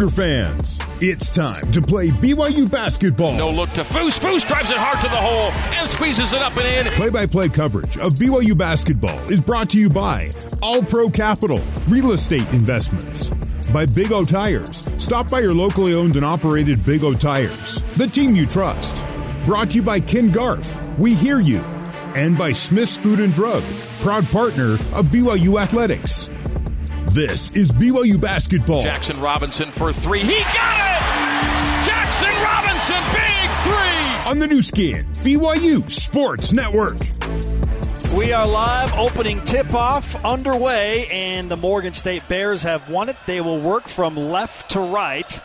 Cougar fans, it's time to play BYU basketball. No look to Foose. Foose drives it hard to the hole and squeezes it up and in. Play by play coverage of BYU basketball is brought to you by All Pro Capital, Real Estate Investments, by Big O Tires. Stop by your locally owned and operated Big O Tires, the team you trust. Brought to you by Ken Garff. We hear you. And by Smith's Food and Drug, proud partner of BYU Athletics. This is BYU basketball. Jaxson Robinson for three. He got it! Jaxson Robinson, big three! On the Nu Skin, BYU Sports Network. We are live, opening tip off underway, and the Morgan State Bears have won it. They will work from left to right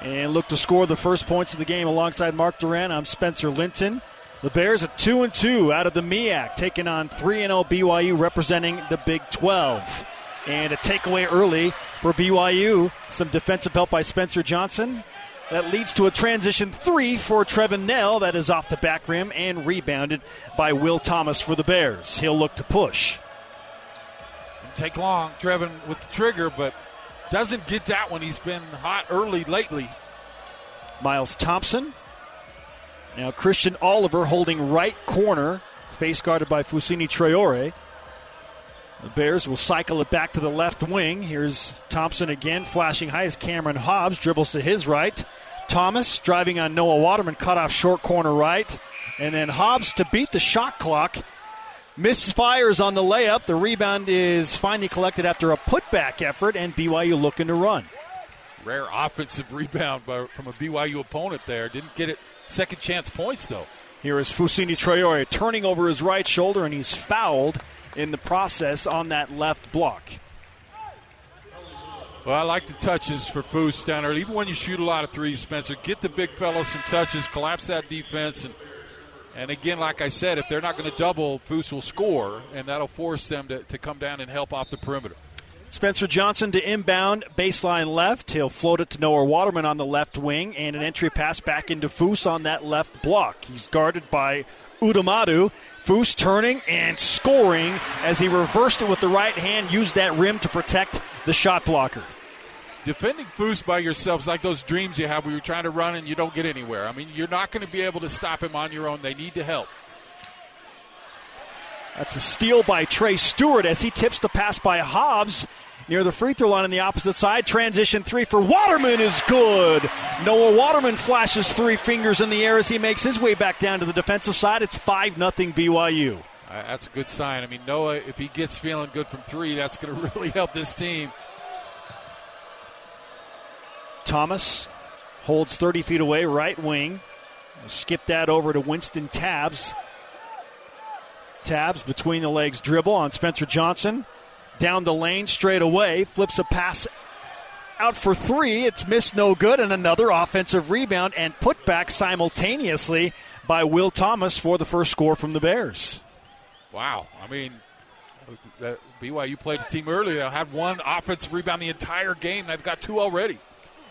and look to score the first points of the game alongside Mark Durrant. I'm Spencer Linton. The Bears at 2 and 2 out of the MEAC, taking on 3 0 BYU representing the Big 12. And a takeaway early for BYU. Some defensive help by Spencer Johnson. That leads to a transition three for Trevin Knell. That is off the back rim and rebounded by Will Thomas for the Bears. He'll look to push. Didn't take long, Trevin with the trigger, but doesn't get that one. He's been hot early lately. Miles Thompson. Now Christian Oliver holding right corner, face guarded by Fousseyni Traore. The Bears will cycle it back to the left wing. Here's Thompson again, flashing high as Cameron Hobbs dribbles to his right. Thomas driving on Noah Waterman, cut off short corner right. And then Hobbs to beat the shot clock. Misfires on the layup. The rebound is finally collected after a putback effort, and BYU looking to run. Rare offensive rebound by, from a BYU opponent there. Didn't get it second chance points, though. Here is Fousseyni Traore turning over his right shoulder, and he's fouled in the process on that left block. Well, I like the touches for Foose down there. Even when you shoot a lot of threes, Spencer, get the big fella some touches, collapse that defense, and and again, like I said, if they're not going to double, Foose will score, and that'll force them to, to come down and help off the perimeter. Spencer Johnson to inbound, baseline left. He'll float it to Noah Waterman on the left wing, and an entry pass back into Foose on that left block. He's guarded by Udamadu. Foose turning and scoring as he reversed it with the right hand, used that rim to protect the shot blocker. Defending Foose by yourself is like those dreams you have where you're trying to run and you don't get anywhere. I mean, you're not going to be able to stop him on your own. They need to help. That's a steal by Trey Stewart as he tips the pass by Hobbs near the free throw line on the opposite side. Transition three for Waterman is good. Noah Waterman flashes three fingers in the air as he makes his way back down to the defensive side. It's 5 0 BYU. Uh, that's a good sign. I mean, Noah, if he gets feeling good from three, that's going to really help this team. Thomas holds 30 feet away, right wing. Skip that over to Wynston Tabbs. Tabbs between the legs dribble on Spencer Johnson. Down the lane straight away. Flips a pass out for three. It's missed no good. And another offensive rebound and put back simultaneously by Will Thomas for the first score from the Bears. Wow. I mean, BYU played a team earlier that had one offensive rebound the entire game. They've got two already.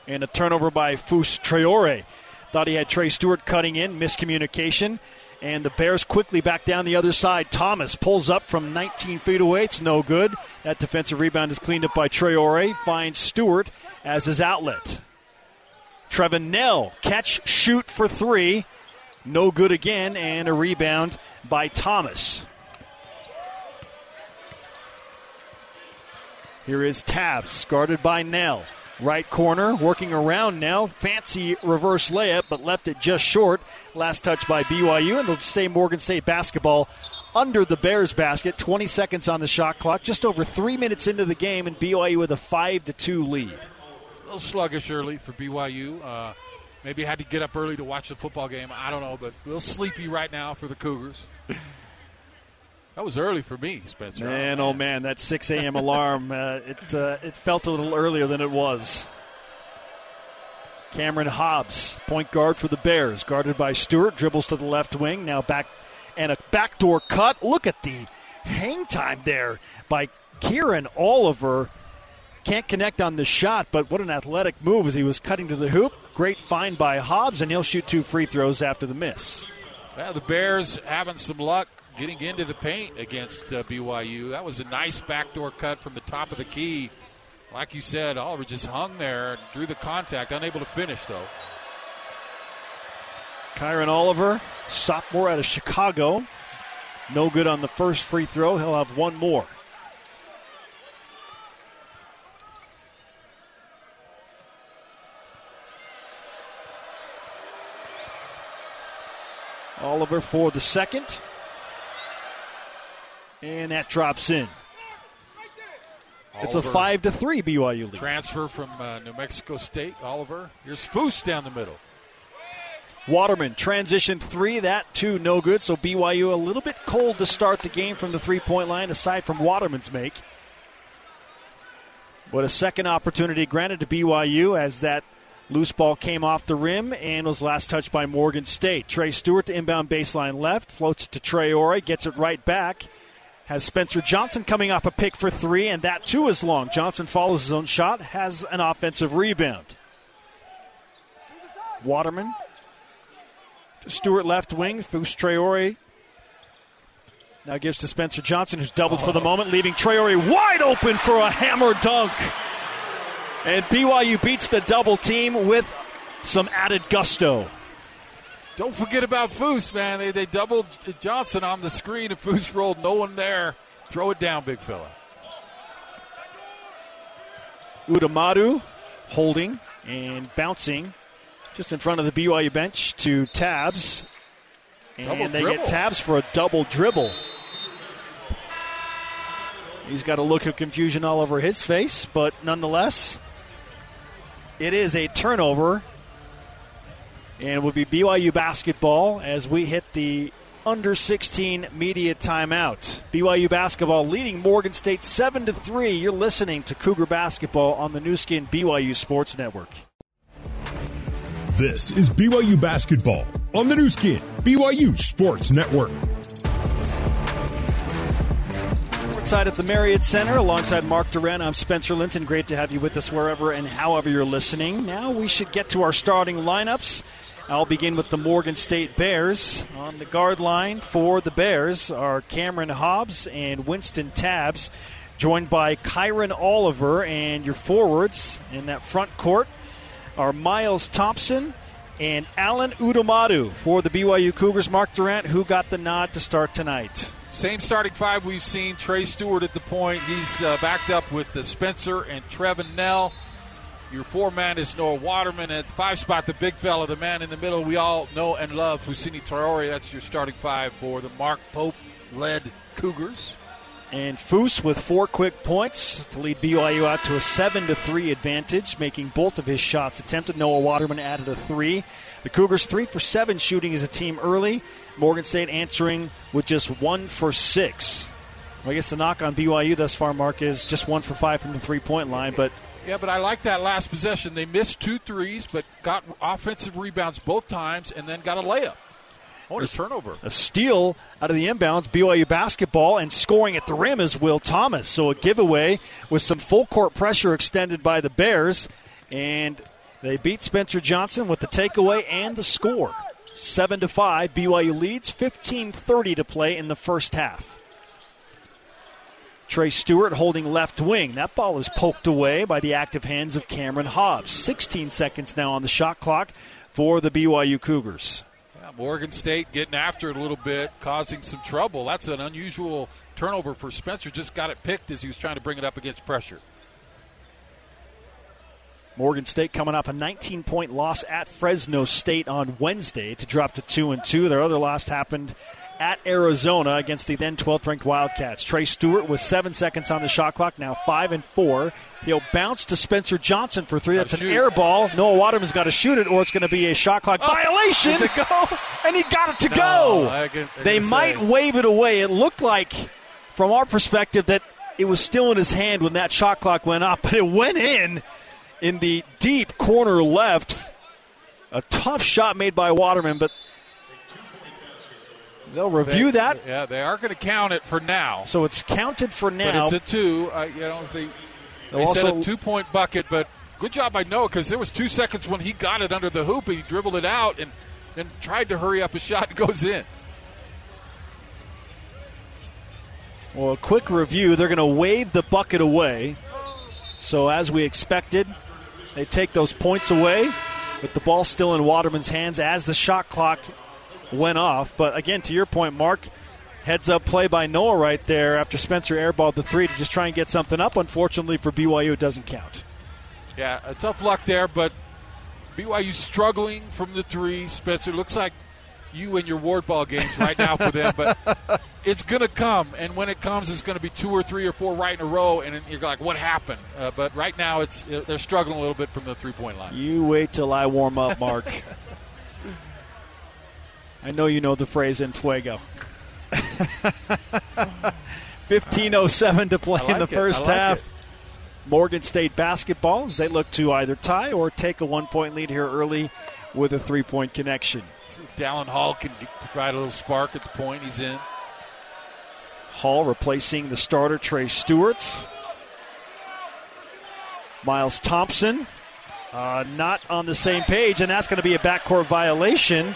And a turnover by Foose Traore. Thought he had Trey Stewart cutting in, miscommunication. And the Bears quickly back down the other side. Thomas pulls up from 19 feet away. It's no good. That defensive rebound is cleaned up by Traore. Finds Stewart as his outlet. Trevin Knell, catch, shoot for three. No good again. And a rebound by Thomas. Here is Tabbs, guarded by Knell. Right corner, working around now. Fancy reverse layup, but left it just short. Last touch by BYU, and it'll stay Morgan State basketball under the Bears basket. 20 seconds on the shot clock, just over three minutes into the game, and BYU with a 5 to 2 lead. A little sluggish early for BYU. Uh, maybe had to get up early to watch the football game. I don't know, but a little sleepy right now for the Cougars. That was early for me, Spencer. Man, oh man, that 6 a.m. alarm, uh, it, uh, it felt a little earlier than it was. Cameron Hobbs, point guard for the Bears, guarded by Stewart, dribbles to the left wing, now back, and a backdoor cut. Look at the hang time there by Kieran Oliver. Can't connect on the shot, but what an athletic move as he was cutting to the hoop. Great find by Hobbs, and he'll shoot two free throws after the miss. Well, the Bears having some luck getting into the paint against uh, BYU. That was a nice backdoor cut from the top of the key. like you said, Oliver just hung there drew the contact, unable to finish though. Kyron Oliver, sophomore out of Chicago. No good on the first free throw. He'll have one more. Oliver for the second. And that drops in. It's a five to three BYU lead. transfer from uh, New Mexico State. Oliver, here's Foose down the middle. Waterman transition three, that too no good. So BYU a little bit cold to start the game from the three point line, aside from Waterman's make. But a second opportunity granted to BYU as that loose ball came off the rim and was last touched by Morgan State. Trey Stewart to inbound baseline left, floats it to Trey Traore, gets it right back. Has Spencer Johnson coming off a pick for three, and that too is long. Johnson follows his own shot, has an offensive rebound. Waterman to Stewart left wing. Foose Traore now gives to Spencer Johnson, who's doubled for the oh. moment, leaving Traore wide open for a hammer dunk. And BYU beats the double team with some added gusto. Don't forget about Foose, man. They, they doubled Johnson on the screen, and Foose rolled. No one there. Throw it down, big fella. Udamadu holding and bouncing just in front of the BYU bench to Tabbs. And Double they dribble. get Tabbs for a double dribble. He's got a look of confusion all over his face, but nonetheless, it is a turnover. And it will be BYU basketball as we hit the under 16 media timeout. BYU basketball leading Morgan State 7 to 3. You're listening to Cougar basketball on the Nu Skin BYU Sports Network. This is BYU basketball on the Nu Skin, BYU Sports Network. Outside at the Marriott Center, alongside Mark Durrant, I'm Spencer Linton. Great to have you with us wherever and however you're listening. Now we should get to our starting lineups. I'll begin with the Morgan State Bears. On the guard line for the Bears are Cameron Hobbs and Wynston Tabbs, joined by Kyron Oliver. And your forwards in that front court are Miles Thompson and Alan Udamadu for the BYU Cougars. Mark Durrant, who got the nod to start tonight. Same starting five we've seen. Trey Stewart at the point. He's uh, backed up with the Spencer and Trevin Knell. Your four man is Noah Waterman at five spot. The big fella, the man in the middle, we all know and love, Fousseyni Traore. That's your starting five for the Mark Pope led Cougars. And Foose with four quick points to lead BYU out to a seven to three advantage, making both of his shots attempted. Noah Waterman added a three. The Cougars three for seven shooting as a team early. Morgan State answering with just one for six. Well, I guess the knock on BYU thus far, Mark, is just one for five from the three point line, but Yeah, but I like that last possession. They missed two threes, but got offensive rebounds both times, and then got a layup. Oh, and a turnover. a steal out of the inbounds, BYU basketball, and scoring at the rim is Will Thomas. So a giveaway with some full court pressure extended by the Bears, and they beat Spencer Johnson with the takeaway and the score. Seven to five, BYU leads. 15:30 to play in the first half. Trey Stewart holding left wing. That ball is poked away by the active hands of Cameron Hobbs. 16 seconds now on the shot clock for the BYU Cougars. Yeah, Morgan State getting after it a little bit, causing some trouble. That's an unusual turnover for Spencer. Just got it picked as he was trying to bring it up against pressure. Morgan State coming up a 19 point loss at Fresno State on Wednesday to drop to 2 and 2. Their other loss happened at Arizona against the then 12th ranked Wildcats. Trey Stewart with 7 seconds on the shot clock, now 5 and 4. He'll bounce to Spencer Johnson for 3. That's an shoot. air ball. Noah Waterman's got to shoot it or it's going to be a shot clock oh, violation. Does it go? And he got it to No, go. I can- I they might say. wave it away. It looked like, from our perspective, that it was still in his hand when that shot clock went off, but it went in in the deep corner left. A tough shot made by Waterman, but they'll review They- that. Yeah, they are going to count it for now. So it's counted for now. But it's a two. I, you know, they, they They'll said a two point bucket, but good job by Noah because there was two seconds when he got it under the hoop and he dribbled it out and then tried to hurry up a shot and goes in. well, a quick review. They're going to wave the bucket away. So, as we expected, they take those points away, but the ball still in Waterman's hands as the shot clock went off. But again, to your point, Mark, heads up play by Noah right there after Spencer airballed the three to just try and get something up. Unfortunately for BYU, it doesn't count. Yeah, a tough luck there, but BYU struggling from the three. Spencer looks like you and your ward ball games right now for them, but it's going to come. And when it comes, it's going to be two or three or four right in a row, and you're like, what happened? Uh, but right now, it's they're struggling a little bit from the three point line. You wait till I warm up, Mark. I know you know the phrase "en fuego." 15:07 to play like in the first like half. it. Morgan State basketball as they look to either tie or take a one-point lead here early with a three-point connection. See if Dallin Hall can provide a little spark at the point he's in. Hall replacing the starter Trey Stewart. Miles Thompson uh, not on the same page, and that's going to be a backcourt violation.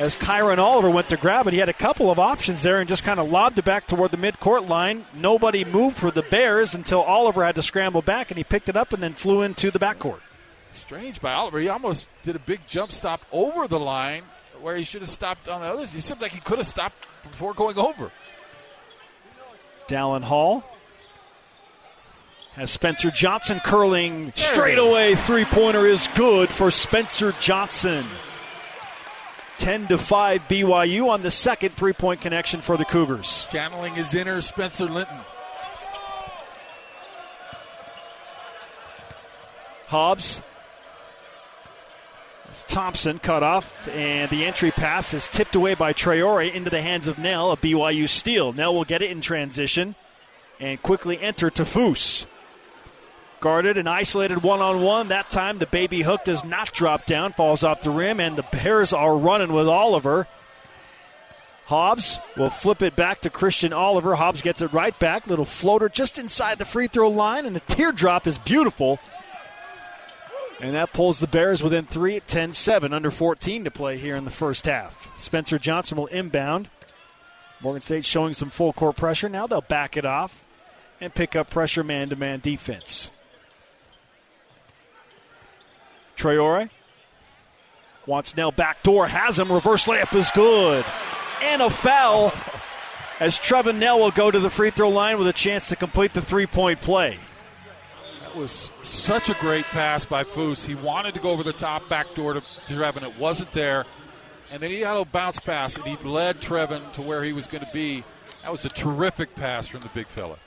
As Kyron Oliver went to grab it, he had a couple of options there and just kind of lobbed it back toward the midcourt line. Nobody moved for the Bears until Oliver had to scramble back, and he picked it up and then flew into the backcourt. Strange by Oliver. He almost did a big jump stop over the line where he should have stopped on the others. He seemed like he could have stopped before going over. Dallin Hall has Spencer Johnson curling straight away. Three pointer is good for Spencer Johnson. 10 to 5 BYU on the second three point connection for the Cougars. Channeling his inner Spencer Linton. Hobbs. As Thompson cut off, and the entry pass is tipped away by Traore into the hands of Knell, a BYU steal. Knell will get it in transition and quickly enter to Foose. Guarded and isolated one on one. That time the baby hook does not drop down, falls off the rim, and the Bears are running with Oliver. Hobbs will flip it back to Christian Oliver. Hobbs gets it right back. Little floater just inside the free throw line, and the teardrop is beautiful. And that pulls the Bears within three at 10 7, under 14 to play here in the first half. Spencer Johnson will inbound. Morgan State showing some full court pressure. Now they'll back it off and pick up pressure man to man defense. Traore wants Knell backdoor, has him. Reverse layup is good. And a foul as Trevin Knell will go to the free throw line with a chance to complete the three point play. That was such a great pass by Foose. He wanted to go over the top backdoor to Trevin. It wasn't there. And then he had a bounce pass, and he led Trevin to where he was going to be. That was a terrific pass from the big fella.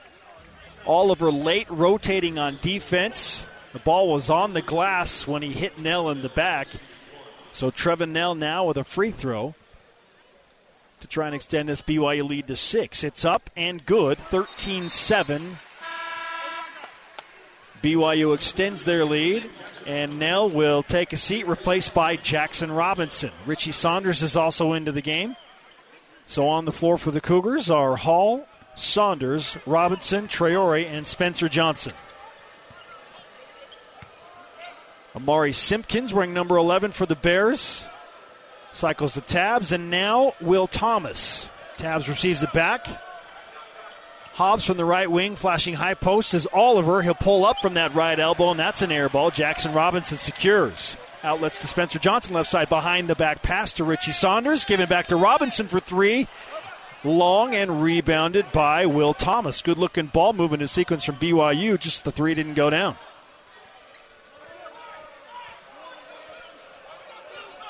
Oliver late rotating on defense. The ball was on the glass when he hit Knell in the back. So Trevin Knell now with a free throw to try and extend this BYU lead to six. It's up and good, 13 7. BYU extends their lead, and Knell will take a seat, replaced by Jaxson Robinson. Richie Saunders is also into the game. So on the floor for the Cougars are Hall, Saunders, Robinson, Traore, and Spencer Johnson. Amari Simpkins wearing number 11 for the Bears. Cycles the Tabbs, and now Will Thomas. Tabbs receives the back. Hobbs from the right wing, flashing high post is Oliver. He'll pull up from that right elbow, and that's an air ball. Jaxson Robinson secures. Outlets to Spencer Johnson, left side behind the back pass to Richie Saunders. Given back to Robinson for three. Long and rebounded by Will Thomas. Good looking ball movement in sequence from BYU. Just the three didn't go down.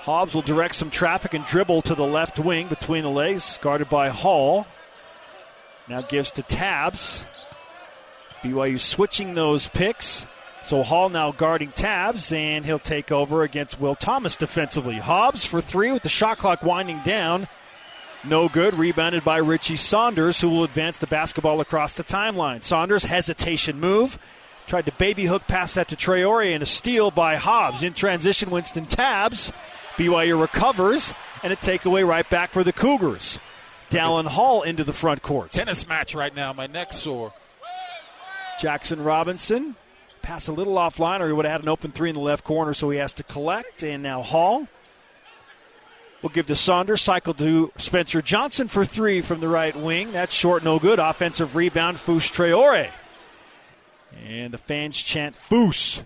Hobbs will direct some traffic and dribble to the left wing between the legs, guarded by Hall. Now gives to Tabbs. BYU switching those picks. So Hall now guarding Tabbs, and he'll take over against Will Thomas defensively. Hobbs for three with the shot clock winding down. No good. Rebounded by Richie Saunders, who will advance the basketball across the timeline. Saunders, hesitation move. Tried to baby hook past that to Traore, and a steal by Hobbs. In transition, Wynston Tabbs. BYU recovers, and a takeaway right back for the Cougars. Dallin Hall into the front court. Tennis match right now. My neck's sore. Jaxson Robinson pass a little offline, or he would have had an open three in the left corner, so he has to collect. And now Hall will give to Saunders. Cycle to Spencer Johnson for three from the right wing. That's short, no good. Offensive rebound, Fouche Traore. And the fans chant Foose.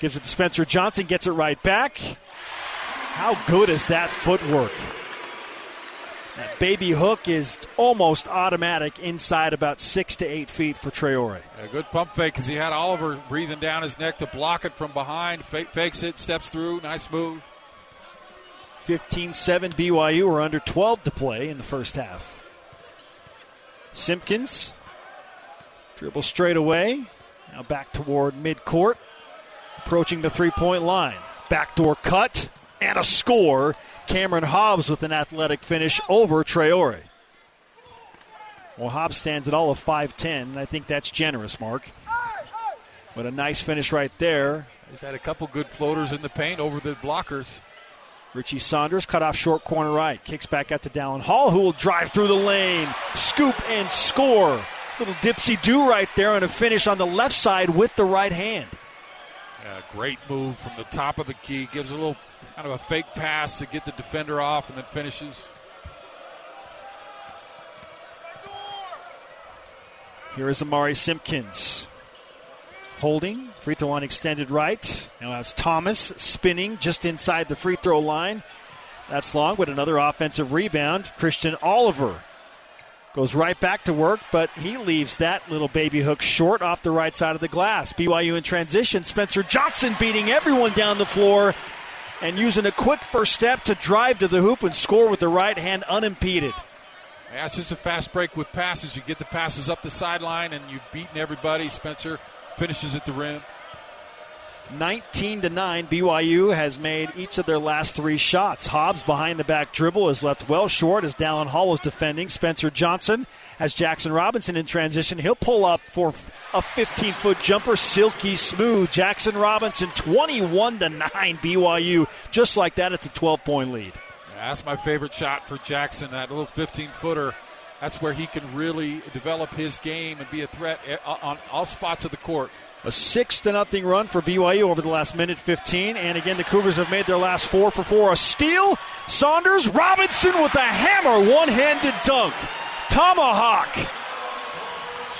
Gives it to Spencer Johnson, gets it right back. How good is that footwork? That baby hook is almost automatic inside about six to eight feet for Traore. A good pump fake because he had Oliver breathing down his neck to block it from behind. Fake, fakes it, steps through. Nice move. 15 7 BYU are under 12 to play in the first half. Simpkins dribble straight away. Now back toward midcourt. Approaching the three point line. Backdoor cut and a score. Cameron Hobbs with an athletic finish over Traore. Well, Hobbs stands at all of 5'10. I think that's generous, Mark. But a nice finish right there. He's had a couple good floaters in the paint over the blockers. Richie Saunders cut off short corner right. Kicks back out to Dallin Hall, who will drive through the lane, scoop and score. Little dipsy do right there and a finish on the left side with the right hand. Yeah, great move from the top of the key. Gives a little kind of a fake pass to get the defender off and then finishes. Here is Amari Simpkins. Holding, free throw line extended right. Now as Thomas spinning just inside the free throw line. That's long, but another offensive rebound. Christian Oliver goes right back to work, but he leaves that little baby hook short off the right side of the glass. BYU in transition. Spencer Johnson beating everyone down the floor and using a quick first step to drive to the hoop and score with the right hand unimpeded. Yeah, it's just a fast break with passes. You get the passes up the sideline and you've beaten everybody. Spencer finishes at the rim. 19 to 9 BYU has made each of their last 3 shots. Hobbs behind the back dribble is left well short as Dallin Hall was defending. Spencer Johnson has Jaxson Robinson in transition. He'll pull up for a 15-foot jumper, silky smooth. Jaxson Robinson 21 to 9 BYU just like that it's a 12-point lead. Yeah, that's my favorite shot for Jaxson, that little 15-footer. That's where he can really develop his game and be a threat eh, on all spots of the court. A six to nothing run for BYU over the last minute 15. And again, the Cougars have made their last four for four. A steal. Saunders Robinson with a hammer, one handed dunk. Tomahawk.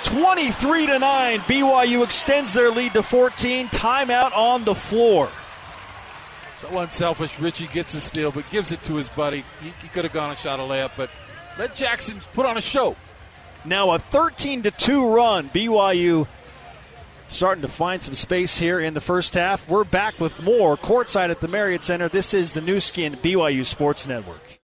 23 to 9. BYU extends their lead to 14. Timeout on the floor. So unselfish. Richie gets the steal, but gives it to his buddy. He, he could have gone and shot a layup, but let Jaxson put on a show. Now a 13 to 2 run. BYU starting to find some space here in the first half. We're back with more courtside at the Marriott Center. This is the Nu Skin BYU Sports Network.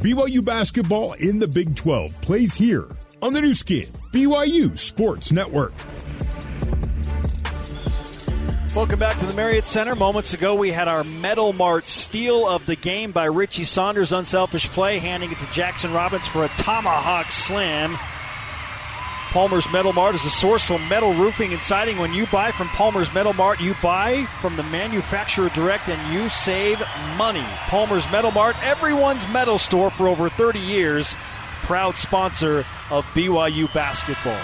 BYU basketball in the Big 12 plays here on the Nu Skin BYU Sports Network. Welcome back to the Marriott Center. Moments ago, we had our Metal Mart steal of the game by Richie Saunders. Unselfish play, handing it to Jaxson Robbins for a tomahawk slam. Palmer's Metal Mart is a source for metal roofing and siding. When you buy from Palmer's Metal Mart, you buy from the manufacturer direct and you save money. Palmer's Metal Mart, everyone's metal store for over 30 years, proud sponsor of BYU basketball.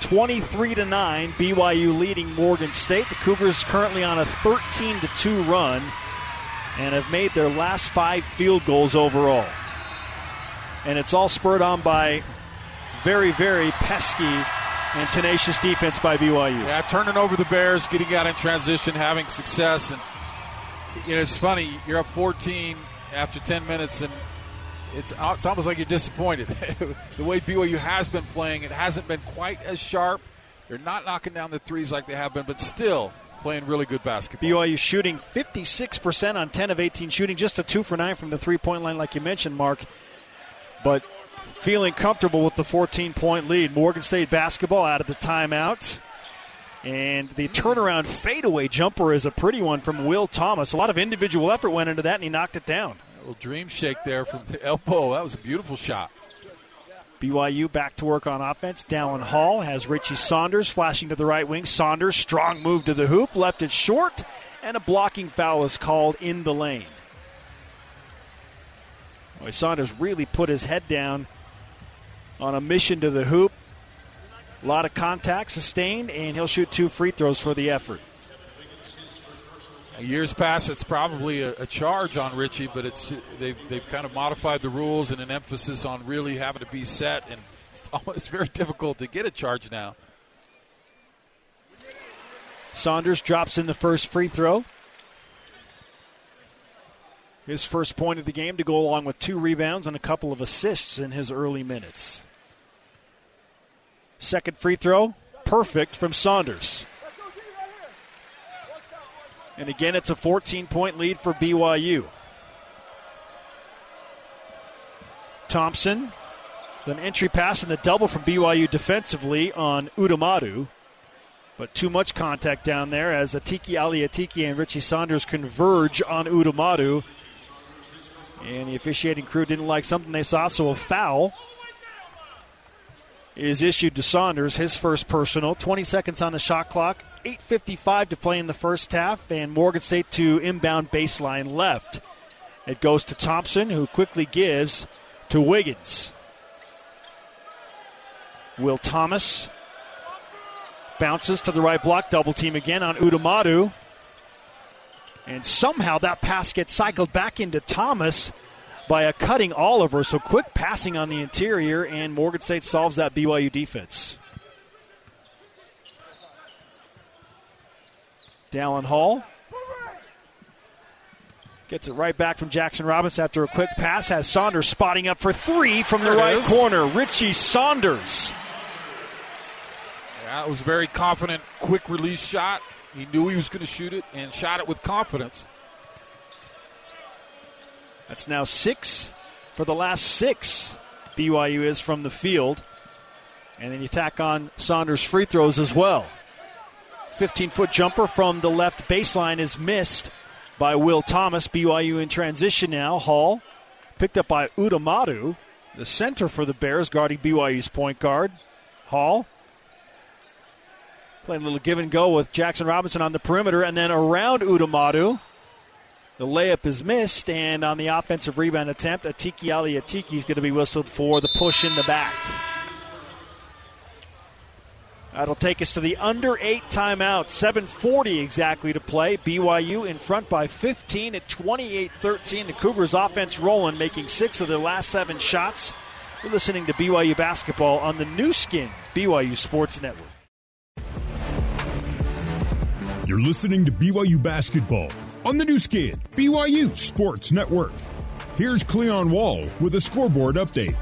23 to 9, BYU leading Morgan State. The Cougars currently on a 13 to 2 run and have made their last five field goals overall. And it's all spurred on by very, very pesky and tenacious defense by BYU. Yeah, turning over the Bears, getting out in transition, having success, and you know it's funny. You're up 14 after 10 minutes, and it's it's almost like you're disappointed. the way BYU has been playing, it hasn't been quite as sharp. They're not knocking down the threes like they have been, but still playing really good basketball. BYU shooting 56% on 10 of 18 shooting, just a two for nine from the three point line, like you mentioned, Mark. But feeling comfortable with the 14 point lead. Morgan State basketball out of the timeout. And the turnaround fadeaway jumper is a pretty one from Will Thomas. A lot of individual effort went into that, and he knocked it down. A little dream shake there from the elbow. That was a beautiful shot. BYU back to work on offense. Dallin Hall has Richie Saunders flashing to the right wing. Saunders, strong move to the hoop, left it short, and a blocking foul is called in the lane. Boy, Saunders really put his head down on a mission to the hoop. A lot of contact sustained, and he'll shoot two free throws for the effort. Years past, it's probably a, a, charge on Richie, but it's they've, they've kind of modified the rules and an emphasis on really having to be set and it's, almost, very difficult to get a charge now. Saunders drops in the first free throw. His first point of the game to go along with two rebounds and a couple of assists in his early minutes. Second free throw, perfect from Saunders. And again, it's a 14 point lead for BYU. Thompson, an entry pass and the double from BYU defensively on Udamadu. But too much contact down there as Atiki Ali Atiki and Richie Saunders converge on Udamadu. And the officiating crew didn't like something they saw, so a foul is issued to Saunders, his first personal. 20 seconds on the shot clock, 8.55 to play in the first half, and Morgan State to inbound baseline left. It goes to Thompson, who quickly gives to Wiggins. Will Thomas bounces to the right block, double team again on Udamadu. And somehow that pass gets cycled back into Thomas by a cutting Oliver. So quick passing on the interior, and Morgan State solves that BYU defense. Dallin Hall gets it right back from Jaxson Robinson after a quick pass. Has Saunders spotting up for three from the There right corner. Richie Saunders. Yeah, it was a very confident, quick release shot. He knew he was going to shoot it and shot it with confidence. That's now six for the last six. BYU is from the field. And then you tack on Saunders' free throws as well. 15 foot jumper from the left baseline is missed by Will Thomas. BYU in transition now. Hall picked up by Udamadu, the center for the Bears, guarding BYU's point guard. Hall playing a little give and go with Jaxson Robinson on the perimeter, and then around Udamadu. The layup is missed, and on the offensive rebound attempt, Atiki Ali Atiki is going to be whistled for the push in the back. That'll take us to the under eight timeout. 7.40 exactly to play. BYU in front by 15 at 28 13. The Cougars offense rolling, making six of their last seven shots. We're listening to BYU basketball on the Nu Skin, BYU Sports Network. You're listening to BYU basketball on the Nu Skin, BYU Sports Network. Here's Cleon Wall with a scoreboard update.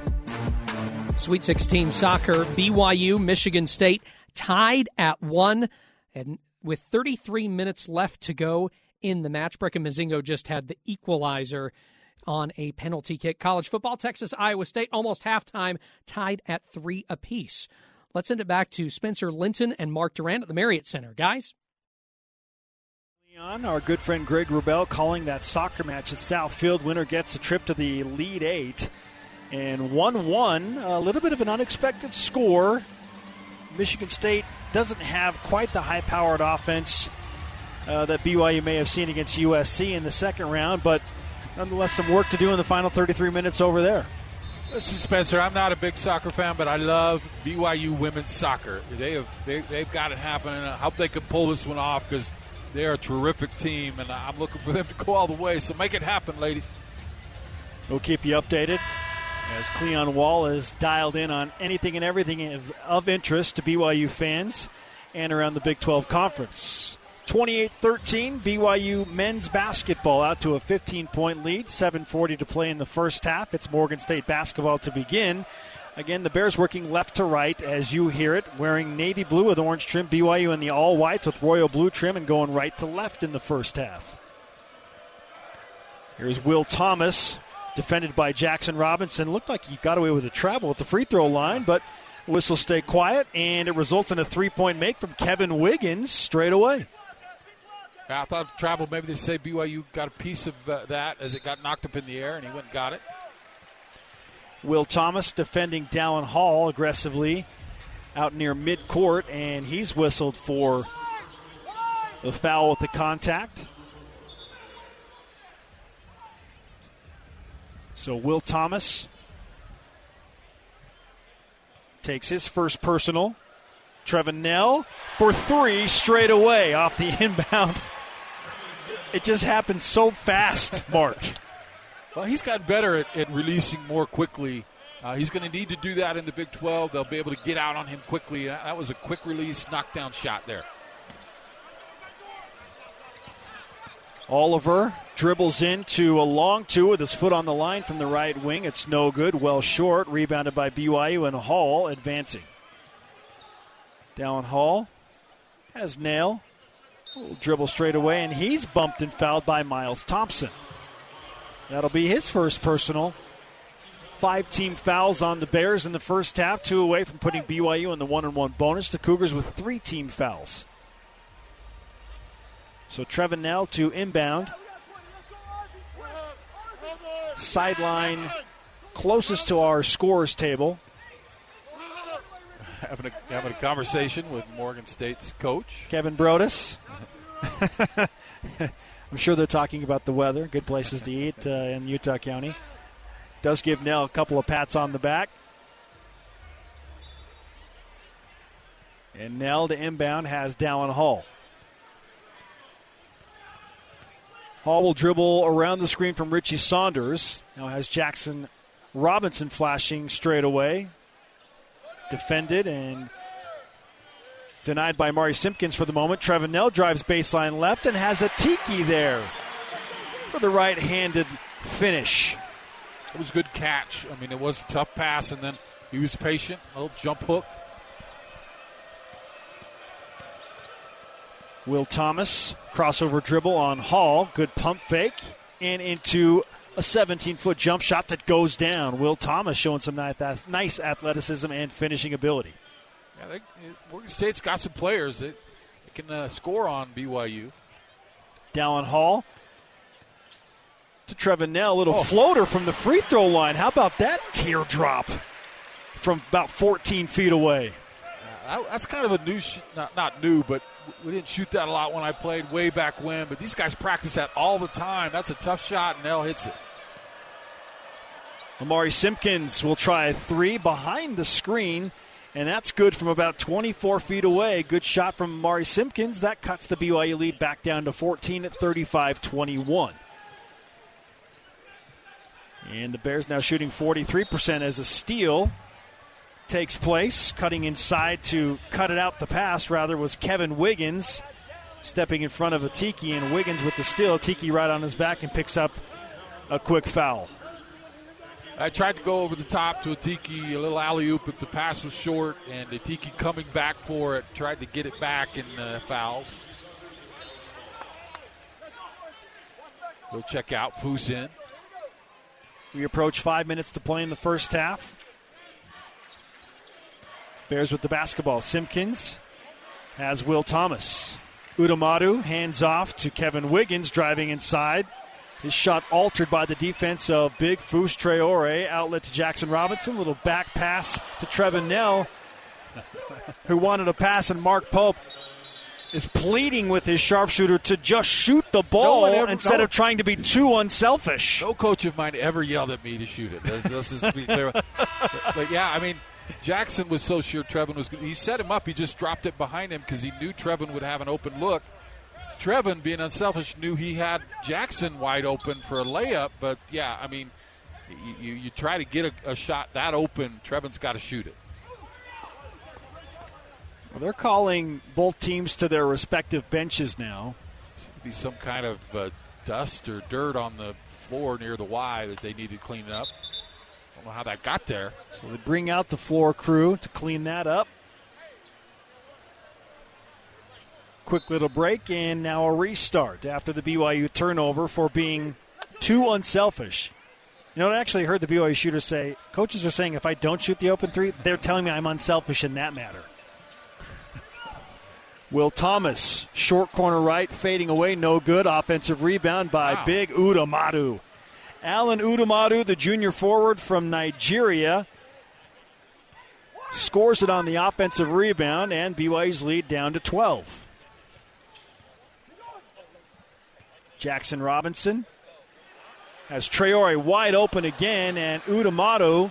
Sweet 16 soccer, BYU, Michigan State tied at one, and with 33 minutes left to go in the match, Brecken Mozingo just had the equalizer on a penalty kick. College football, Texas, Iowa State, almost halftime, tied at three apiece. Let's send it back to Spencer Linton and Mark Durrant at the Marriott Center. Guys? Leon, our good friend Greg Rubel calling that soccer match at Southfield. Winner gets a trip to the Elite Eight. And 1 1, a little bit of an unexpected score. Michigan State doesn't have quite the high powered offense uh, that BYU may have seen against USC in the second round, but nonetheless, some work to do in the final 33 minutes over there. Listen, Spencer, I'm not a big soccer fan, but I love BYU women's soccer. They have they, they've got it happening. I hope they can pull this one off because they're a terrific team, and I'm looking for them to go all the way. So make it happen, ladies. We'll keep you updated as Cleon Wall is dialed in on anything and everything of, interest to BYU fans and around the Big 12 Conference. 28 13, BYU men's basketball out to a 15 point lead. 7.40 to play in the first half. It's Morgan State basketball to begin. Again, the Bears working left to right as you hear it, wearing navy blue with orange trim. BYU in the all whites with royal blue trim and going right to left in the first half. Here's Will Thomas, defended by Jaxson Robinson. Looked like he got away with a travel at the free throw line, but whistle stay quiet, and it results in a three point make from Kevin Wiggins straight away. I thought travel. Maybe they say BYU got a piece of uh, that as it got knocked up in the air, and he went and got it. Will Thomas defending Dallin Hall aggressively out near midcourt, and he's whistled for the foul with the contact. So Will Thomas takes his first personal. Trevin Knell for three straight away off the inbound. It just happened so fast, Mark. Well, he's gotten better at, at releasing more quickly Uh, he's going to need to do that in the Big 12. They'll be able to get out on him quickly. That was a quick release, knockdown shot there. Oliver dribbles into a long two with his foot on the line from the right wing. It's no good. Well short. Rebounded by BYU and Hall advancing. Dallin Hall has Knell. dribble straight away, and he's bumped and fouled by Miles Thompson. That'll be his first personal. Five team fouls on the Bears in the first half, two away from putting BYU in the one and one bonus. The Cougars with three team fouls. So Trevin Knell to inbound. Sideline closest to our scores table. Having a, having a conversation with Morgan State's coach. Kevin Broadus. I'm sure they're talking about the weather, good places to eat uh, in Utah County. Does give Knell a couple of pats on the back. And Knell to inbound has Dallin Hall. Hall will dribble around the screen from Richie Saunders. Now has Jaxson Robinson flashing straight away. Defended and denied by Mari Simpkins for the moment. Trevin Knell drives baseline left and has Atiki there for the right handed finish. It was a good catch. I mean, it was a tough pass, and then he was patient. A little jump hook. Will Thomas, crossover dribble on Hall. Good pump fake. And into a 17 foot jump shot that goes down. Will Thomas showing some nice athleticism and finishing ability. Yeah, they, Morgan State's got some players that, can uh, score on BYU. Dallin Hall to Trevin Knell. Little oh. floater from the free throw line. How about that teardrop from about 14 feet away? Uh, that's kind of a new, sh- not, not new, but we didn't shoot that a lot when I played way back when, but these guys practice that all the time. That's a tough shot, and Knell hits it. Amari Simpkins will try a three behind the screen, and that's good from about 24 feet away. Good shot from Mari Simpkins. That cuts the BYU lead back down to 14 at 35 21. And the Bears now shooting 43% as a steal takes place. Cutting inside to cut it out the pass, rather, was Kevin Wiggins stepping in front of Atiki, and Wiggins with the steal. Tiki right on his back and picks up a quick foul. I tried to go over the top to Atiki, a little alley oop, but the pass was short, and the Tiki coming back for it, tried to get it back in uh, fouls. We'll check out. Foose in. We approach five minutes to play in the first half. Bears with the basketball. Simpkins has Will Thomas. Udamadu hands off to Kevin Wiggins driving inside. His shot altered by the defense of Big Fus Traore. Outlet to Jaxson Robinson. Little back pass to Trevin Knell, who wanted a pass, and Mark Pope is pleading with his sharpshooter to just shoot the ball no ever, instead no, of trying to be too unselfish. No coach of mine ever yelled at me to shoot it. This, is be clear. but, but yeah, I mean, Jaxson was so sure Trevin was good. He set him up. He just dropped it behind him because he knew Trevin would have an open look. Trevin, being unselfish, knew he had Jaxson wide open for a layup. But yeah, I mean, you, you try to get a, a shot that open, Trevin's got to shoot it. Well, they're calling both teams to their respective benches now. Be some kind of uh, dust or dirt on the floor near the Y that they need to clean up. I don't know how that got there. So they bring out the floor crew to clean that up. Quick little break, and now a restart after the BYU turnover for being too unselfish. You know, I actually heard the BYU shooter say, coaches are saying if I don't shoot the open three, they're telling me I'm unselfish in that matter. Will Thomas, short corner right, fading away, no good. Offensive rebound by wow. Big Udamadu. Alan Udamadu, the junior forward from Nigeria, scores it on the offensive rebound, and BYU's lead down to 12. Jaxson Robinson has Traore wide open again, and Udamadu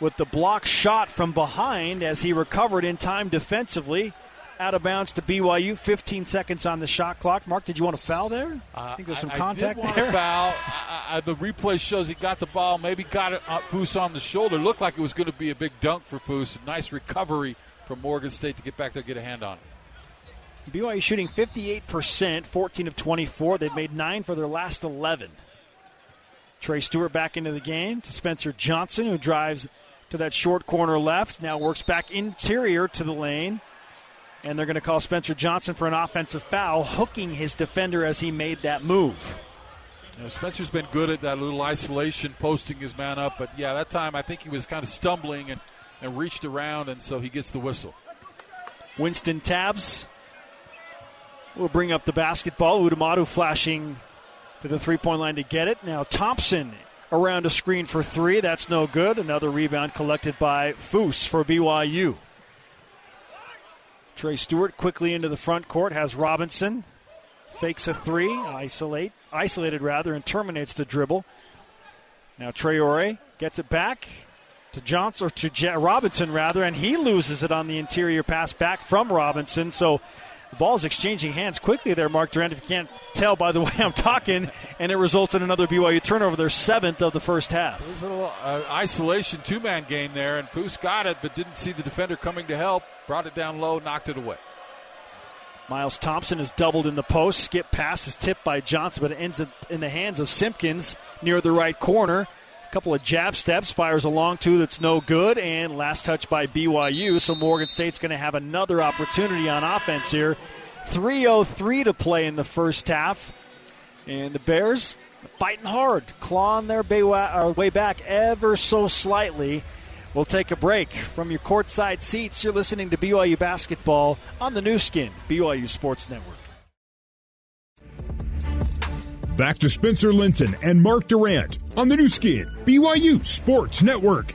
with the block shot from behind as he recovered in time defensively out of bounds to BYU. 15 seconds on the shot clock. Mark, did you want to foul there? I think there's some I, contact I there. foul. I, the replay shows he got the ball, maybe got it uh, Foose on the shoulder. Looked like it was going to be a big dunk for Foose. Nice recovery from Morgan State to get back there get a hand on it. BYU shooting 58%, 14 of 24. They've made nine for their last 11. Trey Stewart back into the game to Spencer Johnson, who drives to that short corner left. Now works back interior to the lane. And they're going to call Spencer Johnson for an offensive foul, hooking his defender as he made that move. Know, Spencer's been good at that little isolation, posting his man up. But yeah, that time I think he was kind of stumbling and, and reached around, and so he gets the whistle. Wynston Tabbs will bring up the basketball. Udamatu flashing to the three point line to get it. Now Thompson around a screen for three. That's no good. Another rebound collected by Foose for BYU. Trey Stewart quickly into the front court has Robinson. Fakes a three, isolate, isolated rather, and terminates the dribble. Now Traore gets it back to Johnson or to Je- Robinson rather, and he loses it on the interior pass back from Robinson. So the ball is exchanging hands quickly there, Mark Durrant, if you can't tell by the way I'm talking, and it results in another BYU turnover, their seventh of the first half. It was a little uh, isolation two man game there, and Foose got it, but didn't see the defender coming to help. Brought it down low, knocked it away. Miles Thompson is doubled in the post. Skip pass is tipped by Johnson, but it ends in the hands of Simpkins near the right corner. Couple of jab steps, fires a long two that's no good, and last touch by BYU. So Morgan State's going to have another opportunity on offense here. 3.03 to play in the first half. And the Bears fighting hard, clawing their uh, way back ever so slightly. We'll take a break from your courtside seats. You're listening to BYU basketball on the Nu Skin, BYU Sports Network. Back to Spencer Linton and Mark Durrant on the Nu Skin, BYU Sports Network.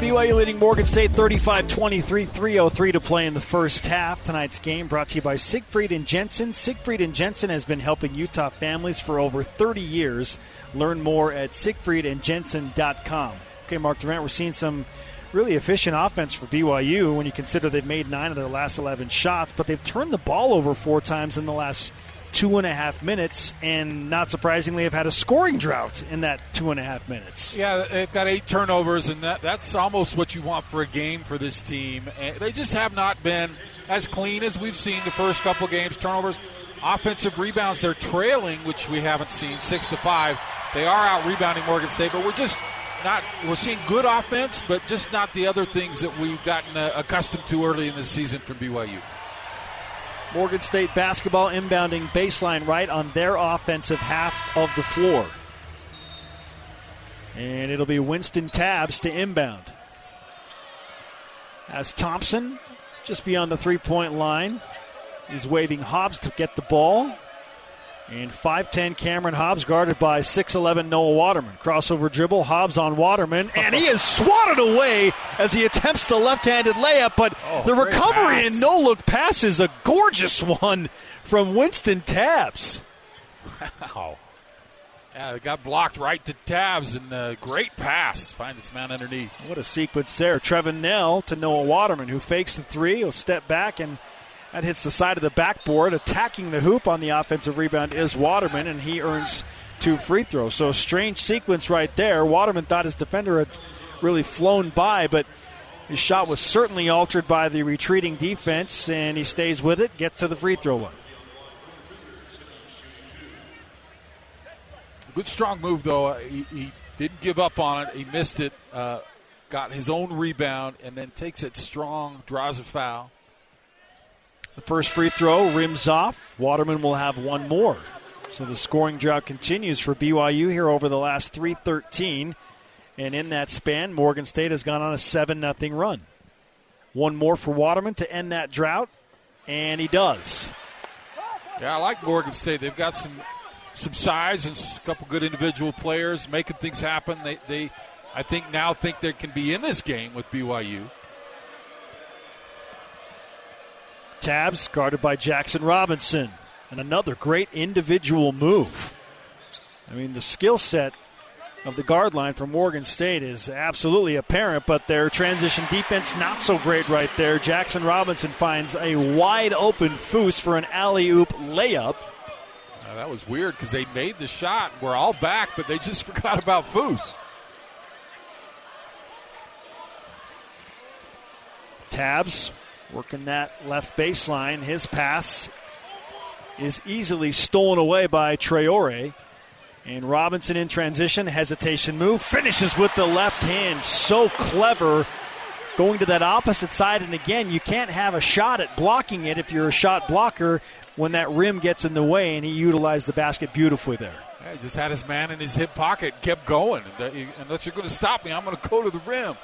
BYU leading Morgan State 35 23, 303 to play in the first half. Tonight's game brought to you by Siegfried and Jensen. Siegfried and Jensen has been helping Utah families for over 30 years. Learn more at siegfriedandjensen.com. Okay, Mark Durrant, we're seeing some really efficient offense for BYU when you consider they've made nine of their last 11 shots, but they've turned the ball over four times in the last two and a half minutes, and not surprisingly, have had a scoring drought in that two and a half minutes. Yeah, they've got eight turnovers, and that, that's almost what you want for a game for this team. And they just have not been as clean as we've seen the first couple games. Turnovers, offensive rebounds, they're trailing, which we haven't seen, six to five. They are out rebounding Morgan State, but we're just not. We're seeing good offense, but just not the other things that we've gotten uh, accustomed to early in the season from BYU. Morgan State basketball inbounding baseline right on their offensive half of the floor. And it'll be Wynston Tabbs to inbound. As Thompson just beyond the three point line. is waving Hobbs to get the ball. And 5'10 Cameron Hobbs guarded by 6'11 Noah Waterman. Crossover dribble, Hobbs on Waterman, and he is swatted away as he attempts the left handed layup. But Oh, the recovery pass. and no look pass is a gorgeous one from Wynston Tabbs. Wow. Yeah, it got blocked right to Tabbs, and uh, great pass. Find its man underneath. What a sequence there. Trevin Knell to Noah Waterman, who fakes the three. He'll step back, and that hits the side of the backboard. Attacking the hoop on the offensive rebound is Waterman, and he earns two free throws. So, strange sequence right there. Waterman thought his defender had really flown by, but his shot was certainly altered by the retreating defense, and he stays with it, gets to the free throw line. Good strong move though. Uh, He, he didn't give up on it. He missed it. Uh, got his own rebound and then takes it strong. Draws a foul. The first free throw rims off. Waterman will have one more. So the scoring drought continues for BYU here over the last 313. And in that span, Morgan State has gone on a 7 0 run. One more for Waterman to end that drought, and he does. Yeah, I like Morgan State. They've got some some size and a couple good individual players making things happen. They they I think now think they can be in this game with BYU. Tabbs guarded by Jaxson Robinson. And another great individual move. I mean, the skill set of the guard line for Morgan State is absolutely apparent, but their transition defense not so great right there. Jaxson Robinson finds a wide open Foose for an alley oop layup. Uh, that was weird because they made the shot. We're all back, but they just forgot about Foose. Tabbs working that left baseline. His pass is easily stolen away by Traore. And Robinson in transition, hesitation move, finishes with the left hand. So clever going to that opposite side. And again, you can't have a shot at blocking it if you're a shot blocker when that rim gets in the way. And he utilized the basket beautifully there. Yeah, he just had his man in his hip pocket, kept going. Uh, unless you're going to stop me, I'm going to go to the rim.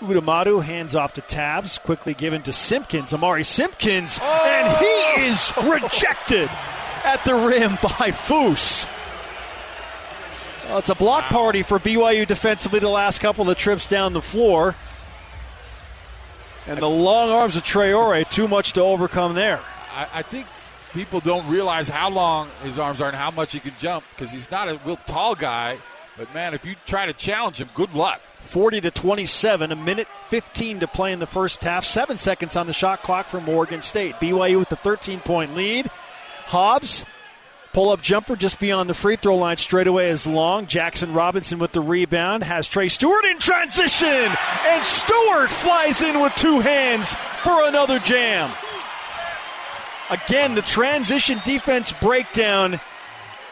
Udamadu hands off to Tabbs, quickly given to Simpkins. Amari Simpkins, oh! and he is rejected at the rim by Foose. Well, it's a block party for BYU defensively the last couple of trips down the floor. And the long arms of Traore, too much to overcome there. I, I think people don't realize how long his arms are and how much he can jump because he's not a real tall guy. But man, if you try to challenge him, good luck. 40 to 27, a minute 15 to play in the first half. Seven seconds on the shot clock for Morgan State. BYU with the 13 point lead. Hobbs, pull up jumper just beyond the free throw line straight away is long. Jaxson Robinson with the rebound has Trey Stewart in transition, and Stewart flies in with two hands for another jam. Again, the transition defense breakdown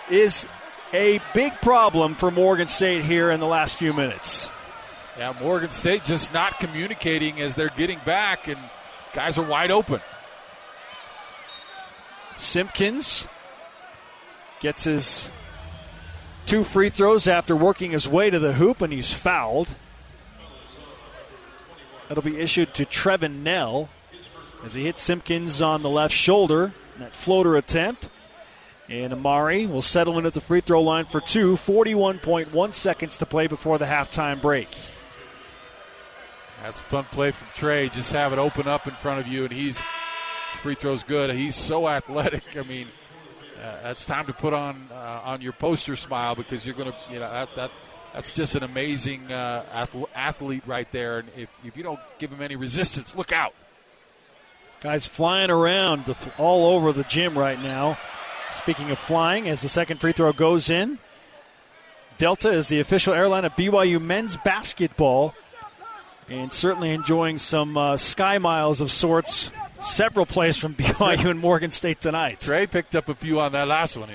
is a big problem for Morgan State here in the last few minutes. Yeah, Morgan State just not communicating as they're getting back, and guys are wide open. Simpkins gets his two free throws after working his way to the hoop, and he's fouled. That'll be issued to Trevin Knell as he hits Simpkins on the left shoulder. That floater attempt. And Amari will settle in at the free throw line for two. 41.1 seconds to play before the halftime break. That's a fun play from Trey. Just have it open up in front of you, and he's free throws good. He's so athletic. I mean, uh, time to put on uh, on your poster smile because you're going to, you know, that, that that's just an amazing uh, athlete right there. And if, if you don't give him any resistance, look out. Guys flying around the, all over the gym right now. Speaking of flying, as the second free throw goes in, Delta is the official airline of BYU men's basketball and certainly enjoying some uh, sky miles of sorts several plays from BYU and Morgan State tonight. Trey picked up a few on that last one.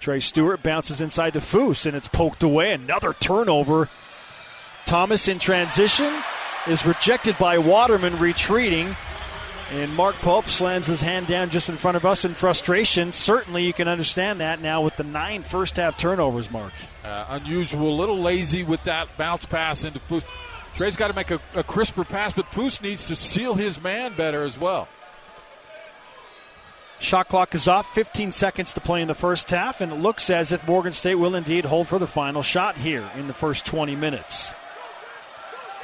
Trey Stewart bounces inside to Foose, and it's poked away. Another turnover. Thomas in transition is rejected by Waterman, retreating. And Mark Pope slams his hand down just in front of us in frustration. Certainly, you can understand that now with the nine first half turnovers, Mark. Uh, unusual, a little lazy with that bounce pass into Foose. Trey's got to make a, a crisper pass, but Foose needs to seal his man better as well. Shot clock is off, 15 seconds to play in the first half, and it looks as if Morgan State will indeed hold for the final shot here in the first 20 minutes.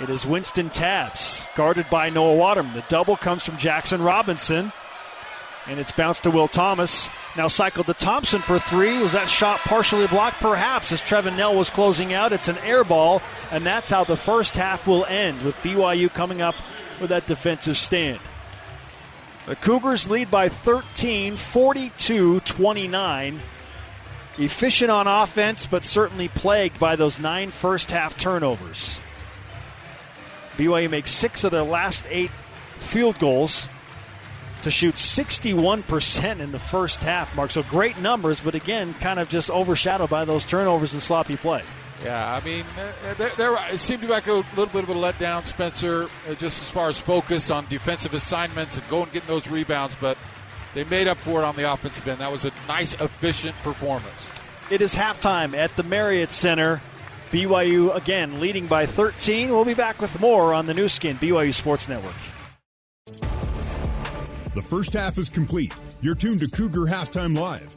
It is Wynston Tabbs, guarded by Noah Waterman. The double comes from Jaxson Robinson, and it's bounced to Will Thomas. Now cycled to Thompson for three. Was that shot partially blocked? Perhaps, as Trevin Knell was closing out. It's an air ball, and that's how the first half will end, with BYU coming up with that defensive stand. The Cougars lead by 13, 42 29. Efficient on offense, but certainly plagued by those nine first half turnovers. BYU makes six of their last eight field goals to shoot 61% in the first half, Mark. So great numbers, but again, kind of just overshadowed by those turnovers and sloppy play. Yeah, I mean, uh, there, it seemed to be like a little bit of a letdown, Spencer, uh, just as far as focus on defensive assignments and going getting those rebounds, but they made up for it on the offensive end. That was a nice, efficient performance. It is halftime at the Marriott Center. BYU again leading by 13. We'll be back with more on the Nu Skin BYU Sports Network. The first half is complete. You're tuned to Cougar Halftime Live.